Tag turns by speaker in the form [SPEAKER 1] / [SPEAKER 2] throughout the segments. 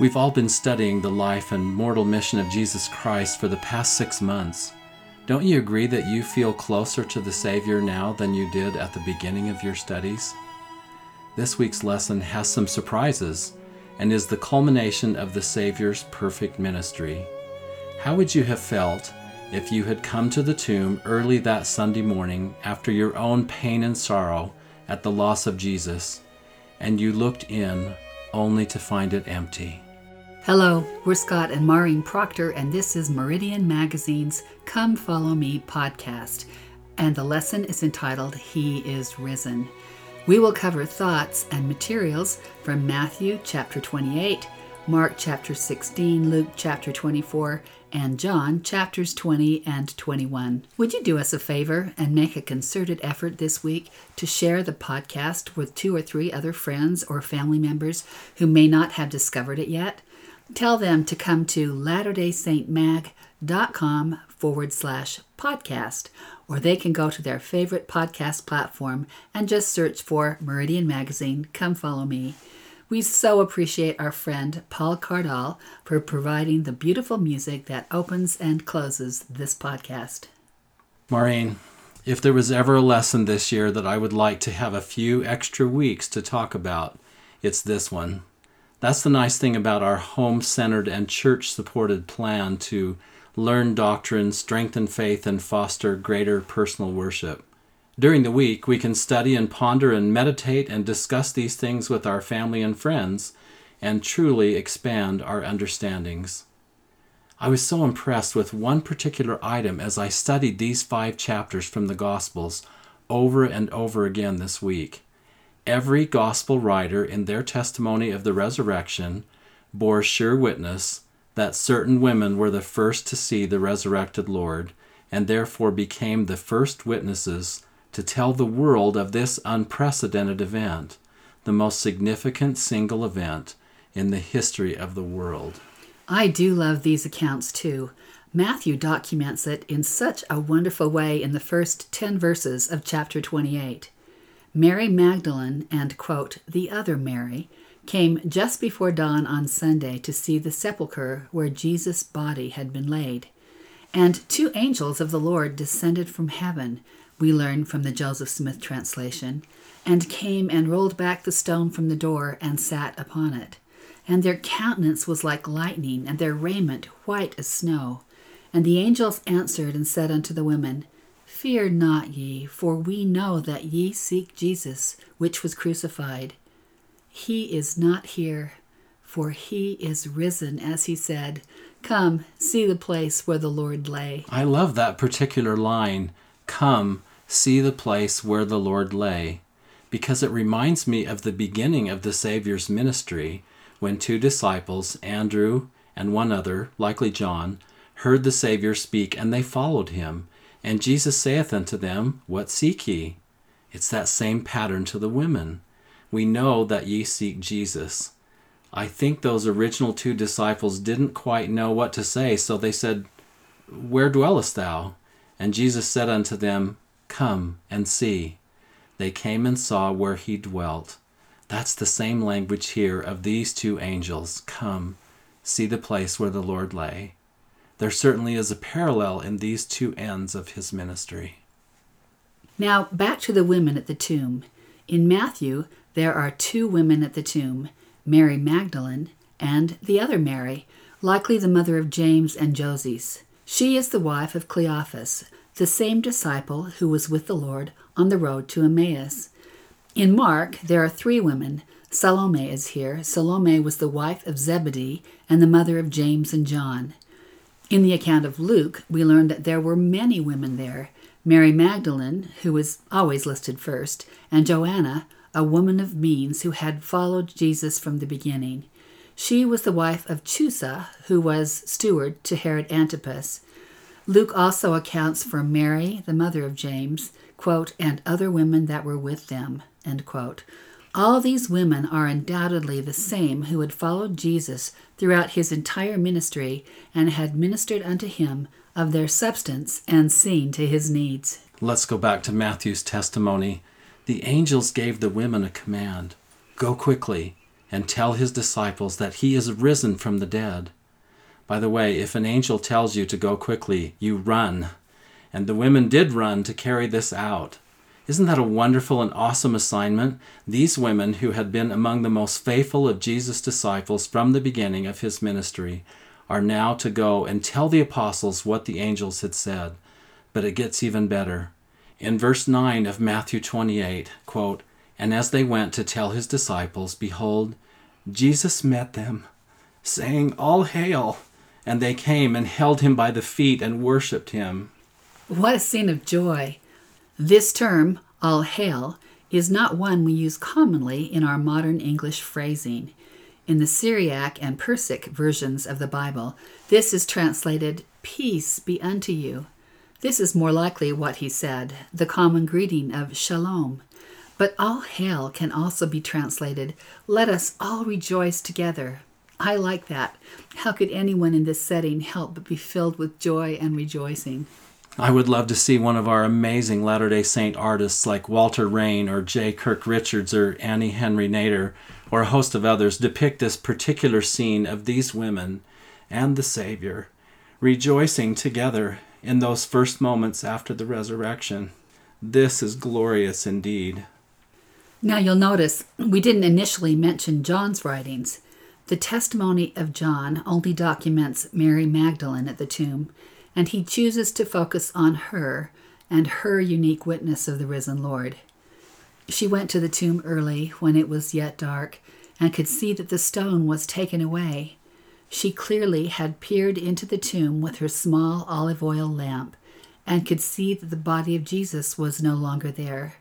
[SPEAKER 1] We've all been studying the life and mortal mission of Jesus Christ for the past six months. Don't you agree that you feel closer to the Savior now than you did at the beginning of your studies? This week's lesson has some surprises and is the culmination of the Savior's perfect ministry. How would you have felt if you had come to the tomb early that Sunday morning after your own pain and sorrow at the loss of Jesus, and you looked in only to find it empty?
[SPEAKER 2] Hello, we're Scott and Maureen Proctor, and this is Meridian Magazine's Come Follow Me podcast. And the lesson is entitled He is Risen. We will cover thoughts and materials from Matthew chapter 28, Mark chapter 16, Luke chapter 24, and John chapters 20 and 21. Would you do us a favor and make a concerted effort this week to share the podcast with two or three other friends or family members who may not have discovered it yet? Tell them to come to latterdaysaintmag.com forward slash podcast, or they can go to their favorite podcast platform and just search for Meridian Magazine. Come follow me. We so appreciate our friend Paul Cardall for providing the beautiful music that opens and closes this podcast.
[SPEAKER 1] Maureen, if there was ever a lesson this year that I would like to have a few extra weeks to talk about, it's this one. That's the nice thing about our home centered and church supported plan to learn doctrine, strengthen faith, and foster greater personal worship. During the week, we can study and ponder and meditate and discuss these things with our family and friends and truly expand our understandings. I was so impressed with one particular item as I studied these five chapters from the Gospels over and over again this week. Every gospel writer in their testimony of the resurrection bore sure witness that certain women were the first to see the resurrected Lord, and therefore became the first witnesses to tell the world of this unprecedented event, the most significant single event in the history of the world.
[SPEAKER 2] I do love these accounts too. Matthew documents it in such a wonderful way in the first 10 verses of chapter 28. Mary Magdalene and, quote, the other Mary came just before dawn on Sunday to see the sepulchre where Jesus' body had been laid. And two angels of the Lord descended from heaven, we learn from the Joseph Smith translation, and came and rolled back the stone from the door and sat upon it. And their countenance was like lightning, and their raiment white as snow. And the angels answered and said unto the women, Fear not ye, for we know that ye seek Jesus, which was crucified. He is not here, for he is risen, as he said. Come, see the place where the Lord lay.
[SPEAKER 1] I love that particular line. Come, see the place where the Lord lay, because it reminds me of the beginning of the Savior's ministry when two disciples, Andrew and one other, likely John, heard the Savior speak, and they followed him. And Jesus saith unto them, What seek ye? It's that same pattern to the women. We know that ye seek Jesus. I think those original two disciples didn't quite know what to say, so they said, Where dwellest thou? And Jesus said unto them, Come and see. They came and saw where he dwelt. That's the same language here of these two angels. Come, see the place where the Lord lay. There certainly is a parallel in these two ends of his ministry.
[SPEAKER 2] Now, back to the women at the tomb. In Matthew, there are two women at the tomb Mary Magdalene and the other Mary, likely the mother of James and Joses. She is the wife of Cleophas, the same disciple who was with the Lord on the road to Emmaus. In Mark, there are three women. Salome is here. Salome was the wife of Zebedee and the mother of James and John. In the account of Luke, we learn that there were many women there Mary Magdalene, who is always listed first, and Joanna, a woman of means who had followed Jesus from the beginning. She was the wife of Chuza, who was steward to Herod Antipas. Luke also accounts for Mary, the mother of James, quote, and other women that were with them, end quote. All these women are undoubtedly the same who had followed Jesus throughout his entire ministry and had ministered unto him of their substance and seen to his needs.
[SPEAKER 1] Let's go back to Matthew's testimony. The angels gave the women a command Go quickly and tell his disciples that he is risen from the dead. By the way, if an angel tells you to go quickly, you run. And the women did run to carry this out. Isn't that a wonderful and awesome assignment? These women, who had been among the most faithful of Jesus' disciples from the beginning of his ministry, are now to go and tell the apostles what the angels had said. But it gets even better. In verse 9 of Matthew 28, quote, And as they went to tell his disciples, behold, Jesus met them, saying, All hail! And they came and held him by the feet and worshipped him.
[SPEAKER 2] What a scene of joy! This term, all hail, is not one we use commonly in our modern English phrasing. In the Syriac and Persic versions of the Bible, this is translated, Peace be unto you. This is more likely what he said, the common greeting of Shalom. But all hail can also be translated, Let us all rejoice together. I like that. How could anyone in this setting help but be filled with joy and rejoicing?
[SPEAKER 1] I would love to see one of our amazing Latter day Saint artists like Walter Rane or J. Kirk Richards or Annie Henrie Nader or a host of others depict this particular scene of these women and the Savior rejoicing together in those first moments after the resurrection. This is glorious indeed.
[SPEAKER 2] Now you'll notice we didn't initially mention John's writings. The testimony of John only documents Mary Magdalene at the tomb and he chooses to focus on her and her unique witness of the risen Lord. She went to the tomb early when it was yet dark and could see that the stone was taken away. She clearly had peered into the tomb with her small olive oil lamp and could see that the body of Jesus was no longer there.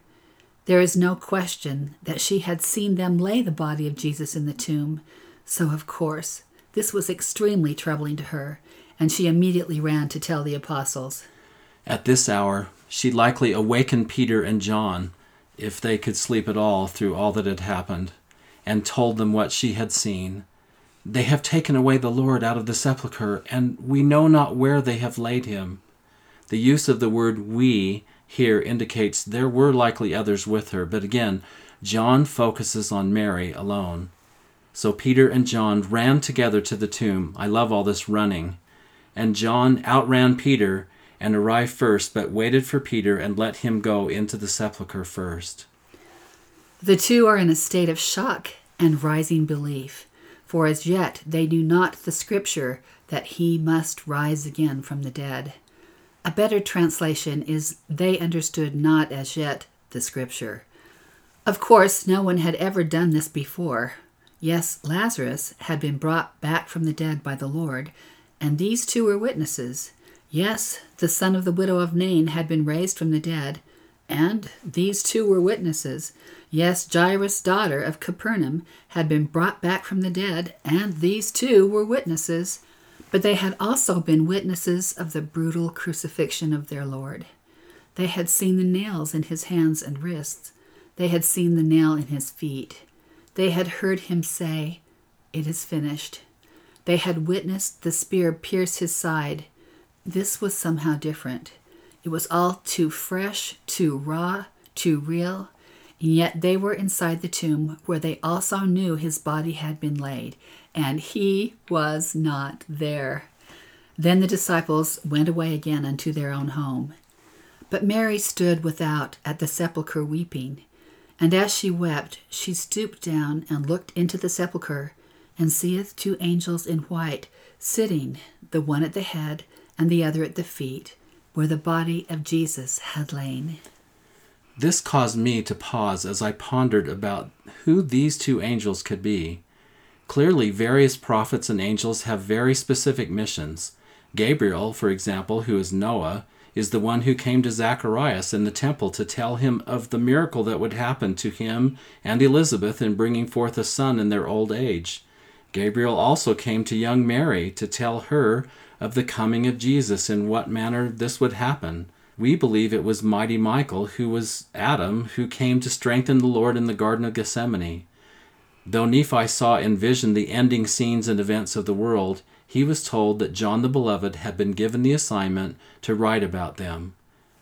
[SPEAKER 2] There is no question that she had seen them lay the body of Jesus in the tomb, so of course this was extremely troubling to her and she immediately ran to tell the apostles.
[SPEAKER 1] At this hour, she likely awakened Peter and John, if they could sleep at all through all that had happened, and told them what she had seen. They have taken away the Lord out of the sepulchre, and we know not where they have laid him. The use of the word we here indicates there were likely others with her, but again, John focuses on Mary alone. So Peter and John ran together to the tomb. I love all this running. And John outran Peter and arrived first, but waited for Peter and let him go into the sepulchre first.
[SPEAKER 2] The two are in a state of shock and rising belief, for as yet they knew not the scripture that he must rise again from the dead. A better translation is they understood not as yet the scripture. Of course, no one had ever done this before. Yes, Lazarus had been brought back from the dead by the Lord, and these two were witnesses. Yes, the son of the widow of Nain had been raised from the dead, and these two were witnesses. Yes, Jairus' daughter of Capernaum had been brought back from the dead, and these two were witnesses. But they had also been witnesses of the brutal crucifixion of their Lord. They had seen the nails in his hands and wrists. They had seen the nail in his feet. They had heard him say, It is finished. They had witnessed the spear pierce his side. This was somehow different. It was all too fresh, too raw, too real, and yet they were inside the tomb where they also knew his body had been laid, and he was not there. Then the disciples went away again unto their own home. But Mary stood without at the sepulchre weeping. And as she wept, she stooped down and looked into the sepulchre, and seeth two angels in white sitting, the one at the head and the other at the feet, where the body of Jesus had lain.
[SPEAKER 1] This caused me to pause as I pondered about who these two angels could be. Clearly, various prophets and angels have very specific missions. Gabriel, for example, who is Noah, is the one who came to Zacharias in the temple to tell him of the miracle that would happen to him and Elizabeth in bringing forth a son in their old age. Gabriel also came to young Mary to tell her of the coming of Jesus and what manner this would happen. We believe it was mighty Michael, who was Adam, who came to strengthen the Lord in the Garden of Gethsemane. Though Nephi saw in vision the ending scenes and events of the world, he was told that John the Beloved had been given the assignment to write about them.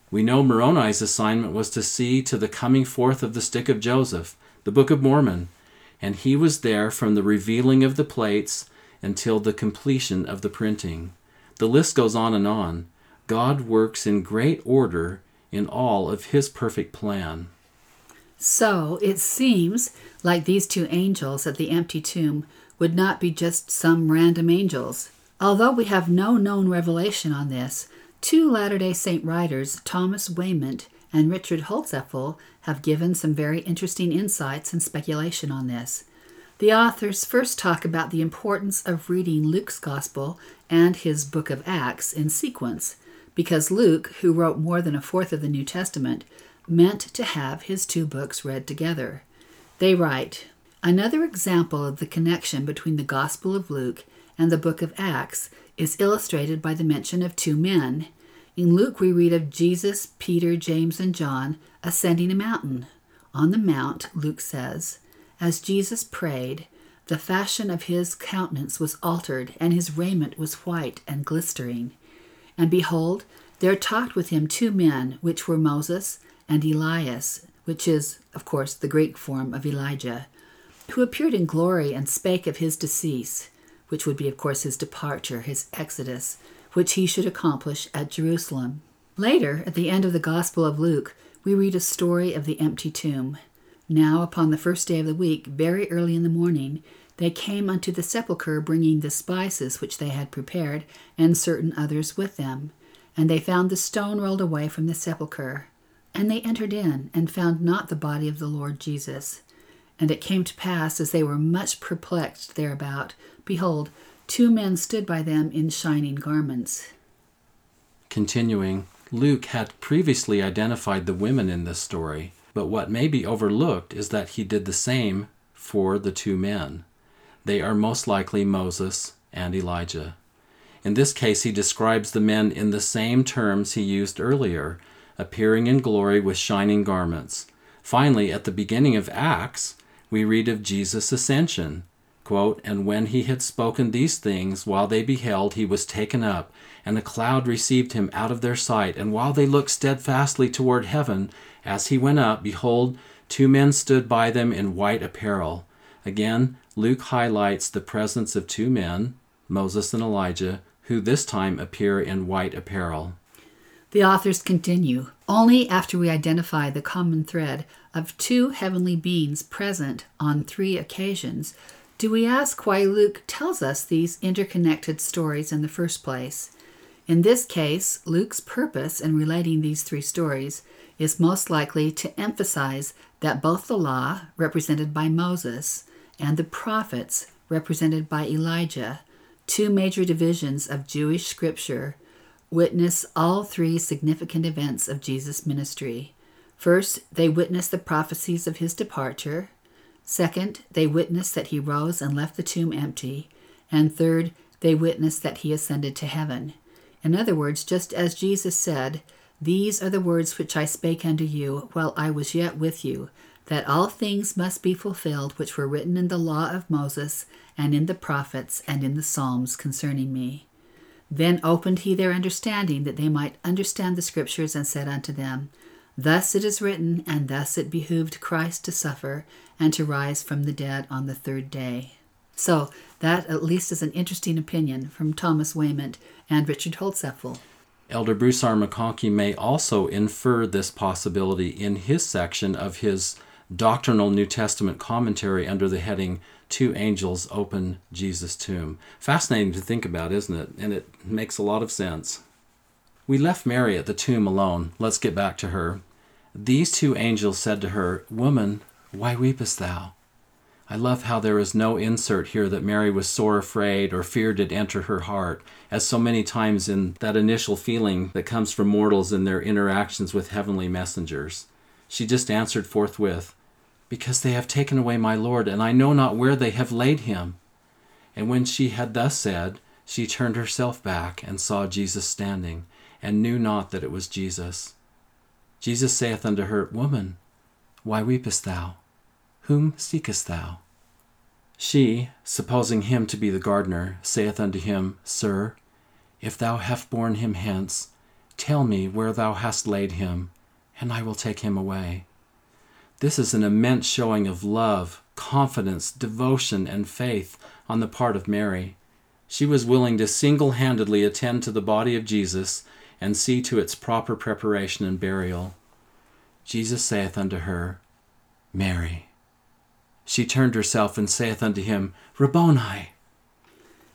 [SPEAKER 1] We know Moroni's assignment was to see to the coming forth of the stick of Joseph, the Book of Mormon, and he was there from the revealing of the plates until the completion of the printing. The list goes on and on. God works in great order in all of his perfect plan.
[SPEAKER 2] So it seems like these two angels at the empty tomb would not be just some random angels. Although we have no known revelation on this, two Latter day Saint writers, Thomas Wayment and Richard Holzapfel, have given some very interesting insights and speculation on this. The authors first talk about the importance of reading Luke's Gospel and his book of Acts in sequence, because Luke, who wrote more than a fourth of the New Testament, meant to have his two books read together. They write Another example of the connection between the Gospel of Luke and the book of Acts is illustrated by the mention of two men. In Luke, we read of Jesus, Peter, James, and John ascending a mountain. On the mount, Luke says, as Jesus prayed, the fashion of his countenance was altered, and his raiment was white and glistering. And behold, there talked with him two men, which were Moses and Elias, which is, of course, the Greek form of Elijah, who appeared in glory and spake of his decease, which would be, of course, his departure, his exodus, which he should accomplish at Jerusalem. Later, at the end of the Gospel of Luke, we read a story of the empty tomb. Now, upon the first day of the week, very early in the morning, they came unto the sepulchre, bringing the spices which they had prepared, and certain others with them. And they found the stone rolled away from the sepulchre. And they entered in, and found not the body of the Lord Jesus. And it came to pass, as they were much perplexed thereabout, behold, two men stood by them in shining garments.
[SPEAKER 1] Continuing, Luke had previously identified the women in this story, but what may be overlooked is that he did the same for the two men. They are most likely Moses and Elijah. In this case, he describes the men in the same terms he used earlier appearing in glory with shining garments. Finally, at the beginning of Acts, we read of Jesus' ascension. Quote, and when he had spoken these things, while they beheld, he was taken up, and a cloud received him out of their sight. And while they looked steadfastly toward heaven, as he went up, behold, two men stood by them in white apparel. Again, Luke highlights the presence of two men, Moses and Elijah, who this time appear in white apparel.
[SPEAKER 2] The authors continue Only after we identify the common thread of two heavenly beings present on three occasions do we ask why Luke tells us these interconnected stories in the first place. In this case, Luke's purpose in relating these three stories is most likely to emphasize that both the law, represented by Moses, and the prophets, represented by Elijah, two major divisions of Jewish scripture, witness all three significant events of Jesus' ministry. First, they witness the prophecies of his departure. Second, they witness that he rose and left the tomb empty. And third, they witness that he ascended to heaven. In other words, just as Jesus said, These are the words which I spake unto you while I was yet with you, that all things must be fulfilled which were written in the law of Moses, and in the prophets, and in the Psalms concerning me. Then opened he their understanding, that they might understand the Scriptures, and said unto them, Thus it is written, and thus it behooved Christ to suffer, and to rise from the dead on the third day. So, that at least is an interesting opinion from Thomas Wayment and Richard Holzapfel.
[SPEAKER 1] Elder Bruce R. McConkie may also infer this possibility in his section of his doctrinal New Testament commentary under the heading Two Angels Open Jesus' Tomb. Fascinating to think about, isn't it? And it makes a lot of sense. We left Mary at the tomb alone. Let's get back to her. These two angels said to her, Woman, why weepest thou? I love how there is no insert here that Mary was sore afraid or fear did enter her heart, as so many times in that initial feeling that comes from mortals in their interactions with heavenly messengers. She just answered forthwith, because they have taken away my Lord, and I know not where they have laid him. And when she had thus said, she turned herself back and saw Jesus standing, and knew not that it was Jesus. Jesus saith unto her, Woman, why weepest thou? Whom seekest thou? She, supposing him to be the gardener, saith unto him, Sir, if thou have borne him hence, tell me where thou hast laid him, and I will take him away. This is an immense showing of love confidence, devotion, and faith on the part of Mary. She was willing to single handedly attend to the body of Jesus and see to its proper preparation and burial. Jesus saith unto her, Mary. She turned herself and saith unto him, Rabboni.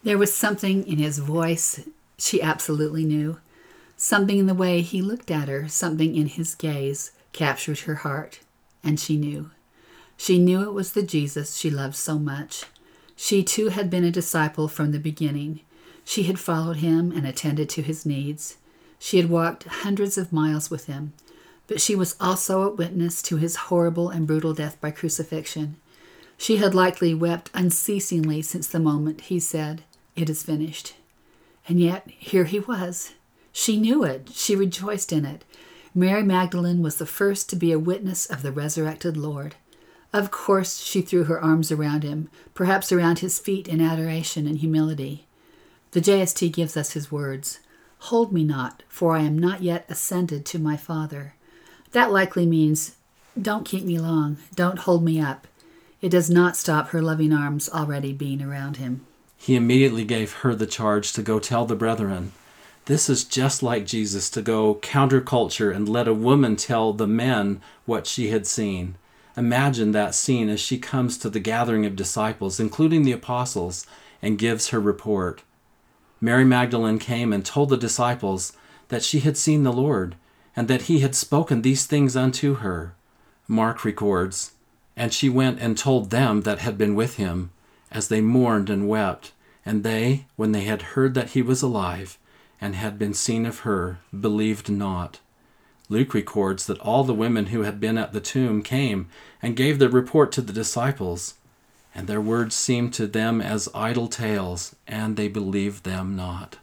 [SPEAKER 2] There was something in his voice she absolutely knew. Something in the way he looked at her, something in his gaze captured her heart, and she knew. She knew it was the Jesus she loved so much. She too had been a disciple from the beginning. She had followed him and attended to his needs. She had walked hundreds of miles with him, but she was also a witness to his horrible and brutal death by crucifixion. She had likely wept unceasingly since the moment he said, It is finished. And yet here he was. She knew it. She rejoiced in it. Mary Magdalene was the first to be a witness of the resurrected Lord. Of course, she threw her arms around him, perhaps around his feet in adoration and humility. The JST gives us his words Hold me not, for I am not yet ascended to my Father. That likely means, Don't keep me long, don't hold me up. It does not stop her loving arms already being around him.
[SPEAKER 1] He immediately gave her the charge to go tell the brethren. This is just like Jesus to go counterculture and let a woman tell the men what she had seen. Imagine that scene as she comes to the gathering of disciples, including the apostles, and gives her report. Mary Magdalene came and told the disciples that she had seen the Lord, and that he had spoken these things unto her. Mark records, And she went and told them that had been with him, as they mourned and wept. And they, when they had heard that he was alive, and had been seen of her, believed not. Luke records that all the women who had been at the tomb came and gave their report to the disciples, and their words seemed to them as idle tales, and they believed them not.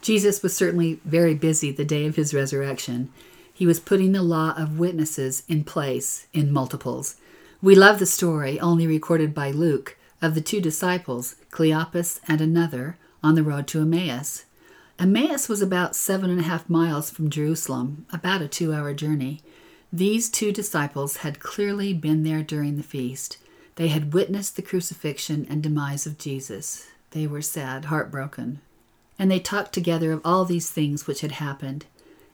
[SPEAKER 2] Jesus was certainly very busy the day of his resurrection. He was putting the law of witnesses in place in multiples. We love the story, only recorded by Luke, of the two disciples, Cleopas and another, on the road to Emmaus. Emmaus was about seven and a half miles from Jerusalem, about a two hour journey. These two disciples had clearly been there during the feast. They had witnessed the crucifixion and demise of Jesus. They were sad, heartbroken. And they talked together of all these things which had happened.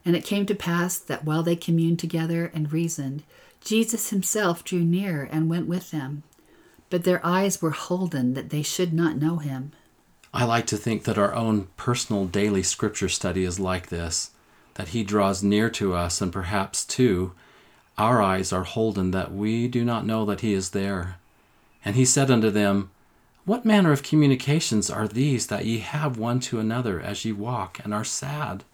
[SPEAKER 2] And it came to pass that while they communed together and reasoned, Jesus himself drew near and went with them. But their eyes were holden that they should not know him.
[SPEAKER 1] I like to think that our own personal daily scripture study is like this that He draws near to us, and perhaps, too, our eyes are holden that we do not know that He is there. And He said unto them, What manner of communications are these that ye have one to another as ye walk, and are sad?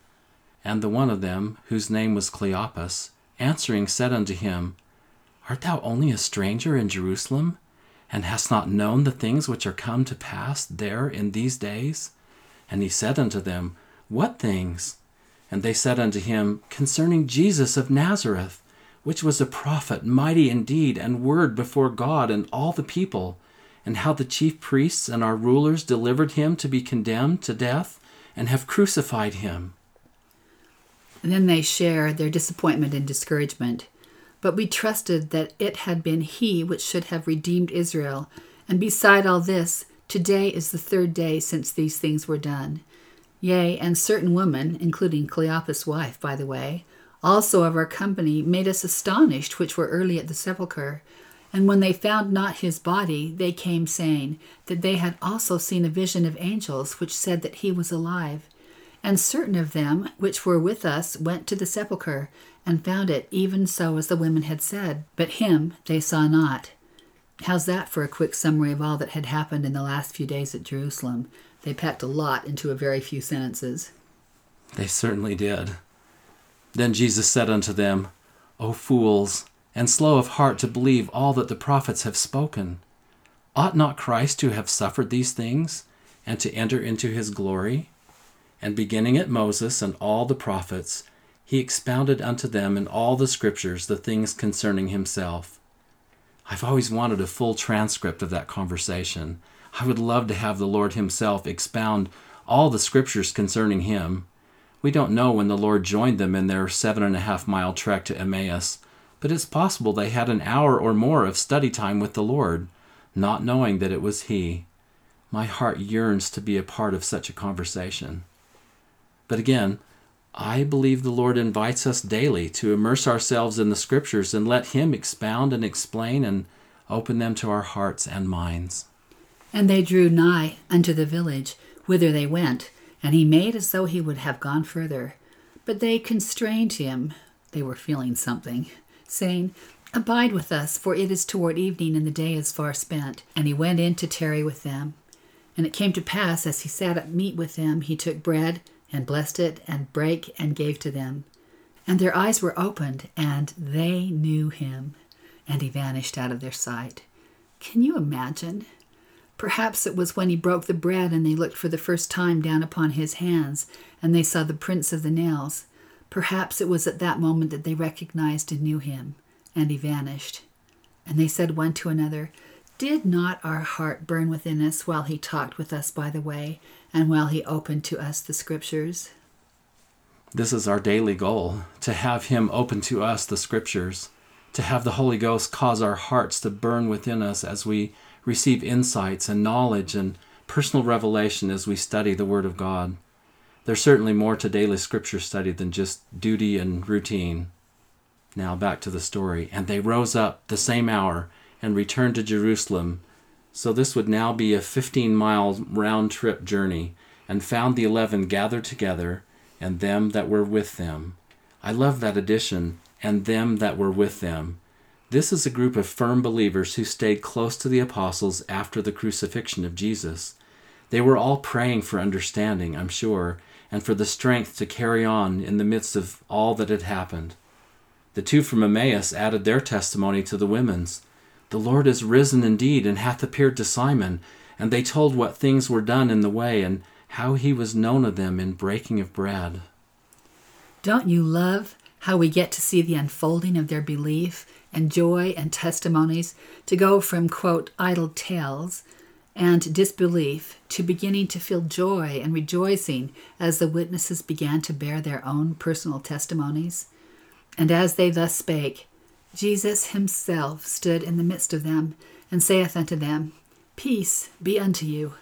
[SPEAKER 1] And the one of them, whose name was Cleopas, answering said unto him, Art thou only a stranger in Jerusalem? and hast not known the things which are come to pass there in these days? And he said unto them, What things? And they said unto him, Concerning Jesus of Nazareth, which was a prophet, mighty in deed and word before God and all the people, and how the chief priests and our rulers delivered him to be condemned to death, and have crucified him.
[SPEAKER 2] And then they share their disappointment and discouragement. But we trusted that it had been He which should have redeemed Israel. And beside all this, today is the third day since these things were done. Yea, and certain women, including Cleopas' wife, by the way, also of our company, made us astonished, which were early at the sepulchre. And when they found not his body, they came saying that they had also seen a vision of angels, which said that he was alive. And certain of them which were with us went to the sepulchre, and found it even so as the women had said, but him they saw not. How's that for a quick summary of all that had happened in the last few days at Jerusalem? They packed a lot into a very few sentences.
[SPEAKER 1] They certainly did. Then Jesus said unto them, O fools, and slow of heart to believe all that the prophets have spoken. Ought not Christ to have suffered these things, and to enter into his glory? And beginning at Moses and all the prophets, he expounded unto them in all the scriptures the things concerning himself. I've always wanted a full transcript of that conversation. I would love to have the Lord Himself expound all the scriptures concerning Him. We don't know when the Lord joined them in their seven and a half mile trek to Emmaus, but it's possible they had an hour or more of study time with the Lord, not knowing that it was He. My heart yearns to be a part of such a conversation. But again, I believe the Lord invites us daily to immerse ourselves in the Scriptures and let Him expound and explain and open them to our hearts and minds.
[SPEAKER 2] And they drew nigh unto the village whither they went, and he made as though he would have gone further. But they constrained him, they were feeling something, saying, Abide with us, for it is toward evening, and the day is far spent. And he went in to tarry with them. And it came to pass, as he sat at meat with them, he took bread, and blessed it, and brake, and gave to them. And their eyes were opened, and they knew him, and he vanished out of their sight. Can you imagine? Perhaps it was when he broke the bread and they looked for the first time down upon his hands and they saw the prints of the nails. Perhaps it was at that moment that they recognized and knew him, and he vanished. And they said one to another, Did not our heart burn within us while he talked with us by the way, and while he opened to us the scriptures?
[SPEAKER 1] This is our daily goal to have him open to us the scriptures, to have the Holy Ghost cause our hearts to burn within us as we receive insights and knowledge and personal revelation as we study the Word of God. There's certainly more to daily scripture study than just duty and routine. Now back to the story. And they rose up the same hour and returned to Jerusalem. So this would now be a 15 mile round trip journey, and found the eleven gathered together, and them that were with them. I love that addition, and them that were with them. This is a group of firm believers who stayed close to the apostles after the crucifixion of Jesus. They were all praying for understanding, I'm sure, and for the strength to carry on in the midst of all that had happened. The two from Emmaus added their testimony to the women's. The Lord is risen indeed, and hath appeared to Simon. And they told what things were done in the way, and how he was known of them in breaking of bread.
[SPEAKER 2] Don't you love how we get to see the unfolding of their belief and joy and testimonies to go from, quote, idle tales and disbelief to beginning to feel joy and rejoicing as the witnesses began to bear their own personal testimonies. And as they thus spake, Jesus himself stood in the midst of them and saith unto them, Peace be unto you.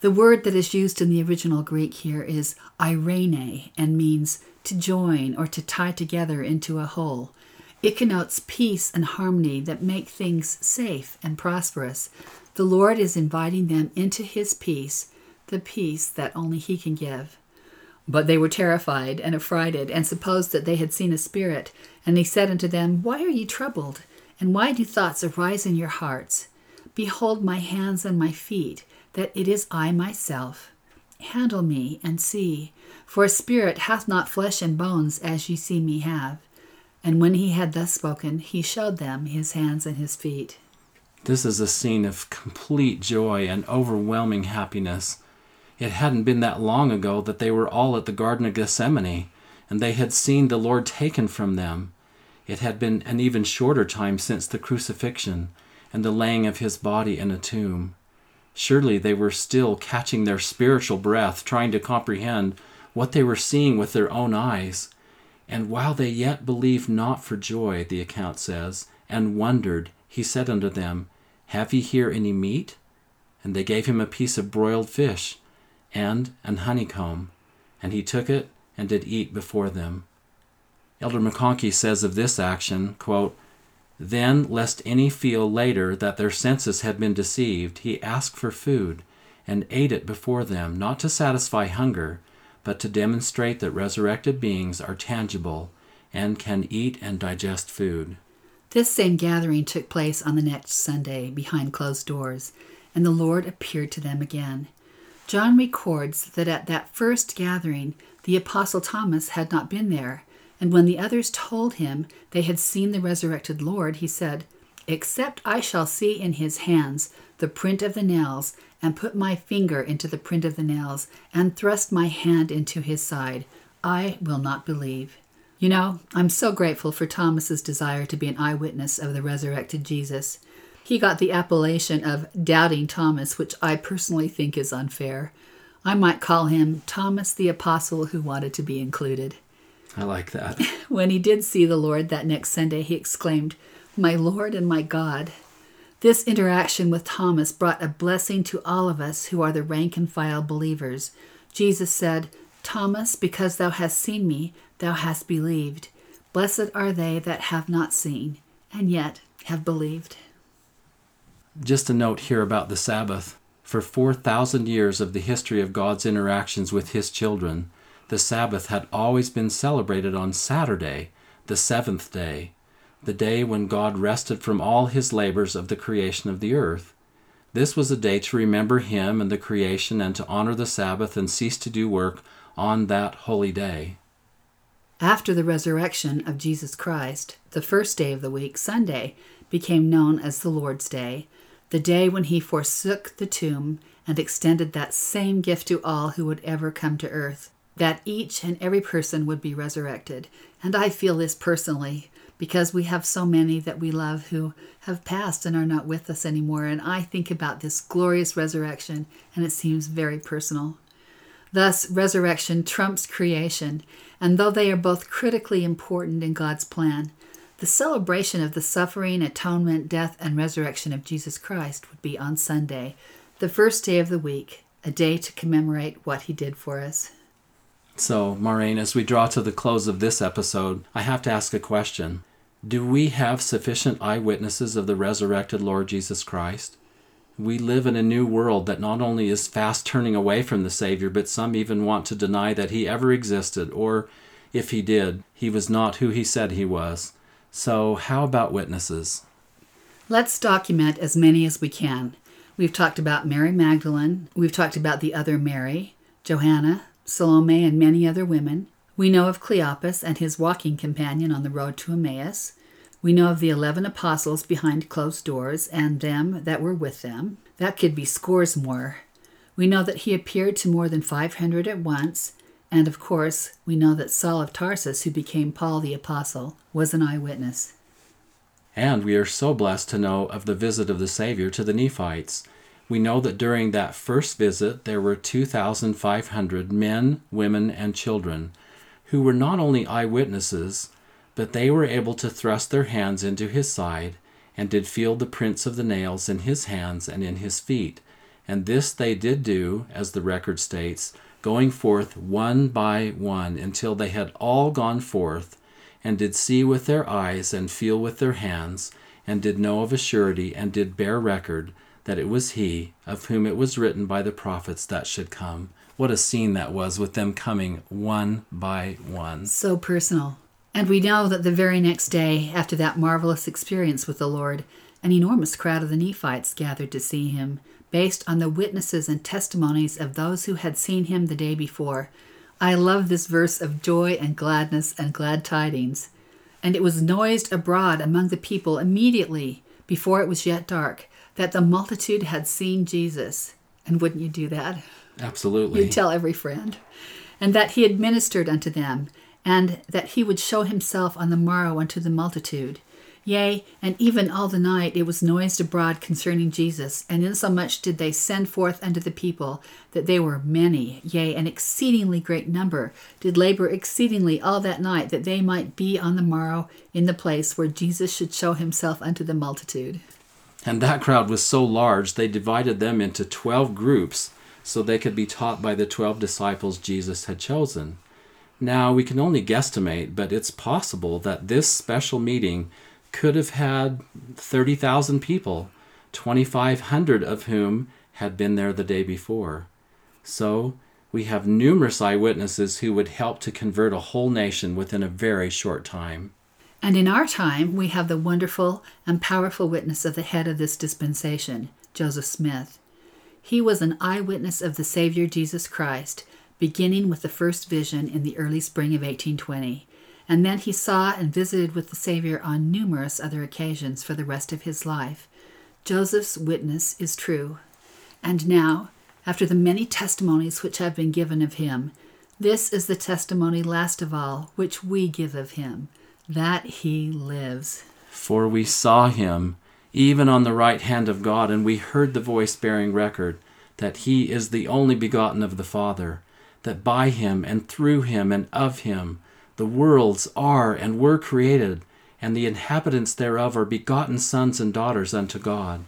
[SPEAKER 2] The word that is used in the original Greek here is irene and means to join or to tie together into a whole. It connotes peace and harmony that make things safe and prosperous. The Lord is inviting them into His peace, the peace that only He can give. But they were terrified and affrighted, and supposed that they had seen a spirit. And He said unto them, Why are ye troubled? And why do thoughts arise in your hearts? Behold my hands and my feet, that it is I myself. Handle me and see, for a spirit hath not flesh and bones, as ye see me have. And when he had thus spoken, he showed them his hands and his feet.
[SPEAKER 1] This is a scene of complete joy and overwhelming happiness. It hadn't been that long ago that they were all at the Garden of Gethsemane, and they had seen the Lord taken from them. It had been an even shorter time since the crucifixion and the laying of his body in a tomb. Surely they were still catching their spiritual breath, trying to comprehend what they were seeing with their own eyes. And while they yet believed not for joy, the account says, and wondered, he said unto them, Have ye here any meat? And they gave him a piece of broiled fish, and an honeycomb, and he took it and did eat before them. Elder McConkie says of this action, quote, Then, lest any feel later that their senses had been deceived, he asked for food, and ate it before them, not to satisfy hunger, but to demonstrate that resurrected beings are tangible and can eat and digest food.
[SPEAKER 2] This same gathering took place on the next Sunday behind closed doors, and the Lord appeared to them again. John records that at that first gathering, the Apostle Thomas had not been there, and when the others told him they had seen the resurrected Lord, he said, Except I shall see in his hands the print of the nails, and put my finger into the print of the nails, and thrust my hand into his side, I will not believe. You know, I'm so grateful for Thomas's desire to be an eyewitness of the resurrected Jesus. He got the appellation of Doubting Thomas, which I personally think is unfair. I might call him Thomas the Apostle who wanted to be included.
[SPEAKER 1] I like that.
[SPEAKER 2] When he did see the Lord that next Sunday, he exclaimed, My Lord and my God. This interaction with Thomas brought a blessing to all of us who are the rank and file believers. Jesus said, Thomas, because thou hast seen me, thou hast believed. Blessed are they that have not seen, and yet have believed.
[SPEAKER 1] Just a note here about the Sabbath. For 4,000 years of the history of God's interactions with His children, the Sabbath had always been celebrated on Saturday, the seventh day, the day when God rested from all His labors of the creation of the earth. This was a day to remember Him and the creation and to honor the Sabbath and cease to do work on that holy day.
[SPEAKER 2] After the resurrection of Jesus Christ, the first day of the week, Sunday, became known as the Lord's Day, the day when he forsook the tomb and extended that same gift to all who would ever come to earth, that each and every person would be resurrected. And I feel this personally because we have so many that we love who have passed and are not with us anymore. And I think about this glorious resurrection, and it seems very personal. Thus, resurrection trumps creation, and though they are both critically important in God's plan, the celebration of the suffering, atonement, death, and resurrection of Jesus Christ would be on Sunday, the first day of the week, a day to commemorate what he did for us.
[SPEAKER 1] So, Maureen, as we draw to the close of this episode, I have to ask a question. Do we have sufficient eyewitnesses of the resurrected Lord Jesus Christ? We live in a new world that not only is fast turning away from the Savior, but some even want to deny that he ever existed, or, if he did, he was not who he said he was. So, how about witnesses?
[SPEAKER 2] Let's document as many as we can. We've talked about Mary Magdalene, we've talked about the other Mary, Johanna, Salome, and many other women. We know of Cleopas and his walking companion on the road to Emmaus. We know of the eleven apostles behind closed doors and them that were with them. That could be scores more. We know that he appeared to more than 500 at once, and of course, we know that Saul of Tarsus, who became Paul the Apostle, was an eyewitness.
[SPEAKER 1] And we are so blessed to know of the visit of the Savior to the Nephites. We know that during that first visit there were 2,500 men, women, and children who were not only eyewitnesses, but they were able to thrust their hands into his side and did feel the prints of the nails in his hands and in his feet. And this they did do, as the record states, going forth one by one until they had all gone forth, and did see with their eyes and feel with their hands, and did know of a surety, and did bear record that it was he of whom it was written by the prophets that should come. What a scene that was with them coming one by one.
[SPEAKER 2] So personal. And we know that the very next day, after that marvelous experience with the Lord, an enormous crowd of the Nephites gathered to see him based on the witnesses and testimonies of those who had seen him the day before. I love this verse of joy and gladness and glad tidings. And it was noised abroad among the people immediately, before it was yet dark, that the multitude had seen Jesus. And wouldn't you do that?
[SPEAKER 1] Absolutely.
[SPEAKER 2] You'd tell every friend. And that he had ministered unto them, and that he would show himself on the morrow unto the multitude. Yea, and even all the night it was noised abroad concerning Jesus, and insomuch did they send forth unto the people that they were many, yea, an exceedingly great number, did labor exceedingly all that night that they might be on the morrow in the place where Jesus should show himself unto the multitude.
[SPEAKER 1] And that crowd was so large, they divided them into twelve groups so they could be taught by the twelve disciples Jesus had chosen. Now, we can only guesstimate, but it's possible that this special meeting could have had 30,000 people, 2,500 of whom had been there the day before. So, we have numerous eyewitnesses who would help to convert a whole nation within a very short time.
[SPEAKER 2] And in our time, we have the wonderful and powerful witness of the head of this dispensation, Joseph Smith. He was an eyewitness of the Savior Jesus Christ, beginning with the first vision in the early spring of 1820 and then he saw and visited with the Savior on numerous other occasions for the rest of his life. Joseph's witness is true. And now, after the many testimonies which have been given of him, this is the testimony last of all which we give of him that he lives.
[SPEAKER 1] For we saw him even on the right hand of God, and we heard the voice bearing record that he is the only begotten of the Father, that by him and through him and of him The worlds are and were created, and the inhabitants thereof are begotten sons and daughters unto God.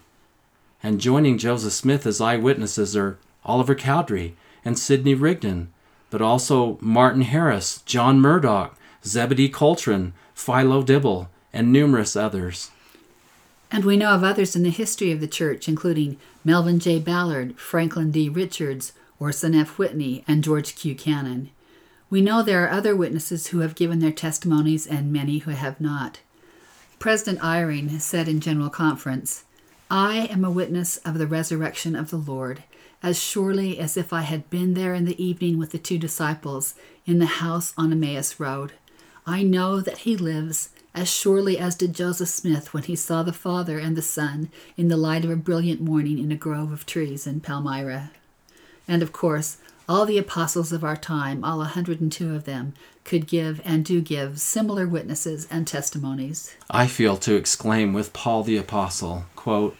[SPEAKER 1] And joining Joseph Smith as eyewitnesses are Oliver Cowdery and Sidney Rigdon, but also Martin Harris, John Murdock, Zebedee Coltrin, Philo Dibble, and numerous others.
[SPEAKER 2] And we know of others in the history of the church, including Melvin J. Ballard, Franklin D. Richards, Orson F. Whitney, and George Q. Cannon. We know there are other witnesses who have given their testimonies and many who have not. President Eyring said in General Conference, I am a witness of the resurrection of the Lord, as surely as if I had been there in the evening with the two disciples in the house on Emmaus Road. I know that he lives, as surely as did Joseph Smith when he saw the Father and the Son in the light of a brilliant morning in a grove of trees in Palmyra. And of course, all the apostles of our time, all 102 of them, could give and do give similar witnesses and testimonies.
[SPEAKER 1] I feel to exclaim with Paul the Apostle, quote,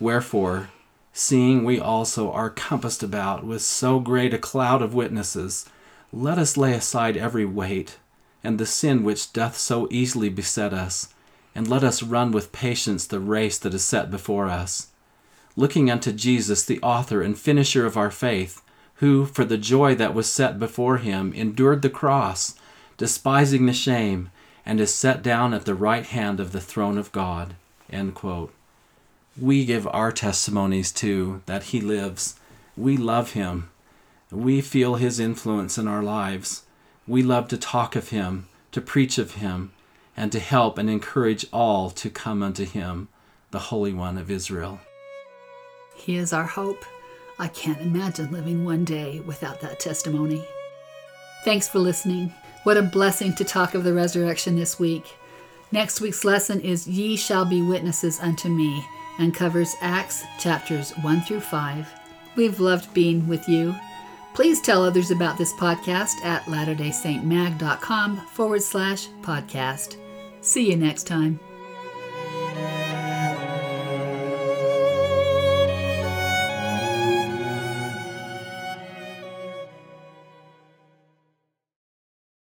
[SPEAKER 1] Wherefore, seeing we also are compassed about with so great a cloud of witnesses, let us lay aside every weight and the sin which doth so easily beset us, and let us run with patience the race that is set before us. Looking unto Jesus, the author and finisher of our faith, who, for the joy that was set before him, endured the cross, despising the shame, and is set down at the right hand of the throne of God. We give our testimonies too that he lives. We love him. We feel his influence in our lives. We love to talk of him, to preach of him, and to help and encourage all to come unto him, the Holy One of Israel.
[SPEAKER 2] He is our hope. I can't imagine living one day without that testimony. Thanks for listening. What a blessing to talk of the resurrection this week. Next week's lesson is Ye Shall Be Witnesses Unto Me and covers Acts chapters 1 through 5. We've loved being with you. Please tell others about this podcast at latterdaysaintmag.com forward slash podcast. See you next time.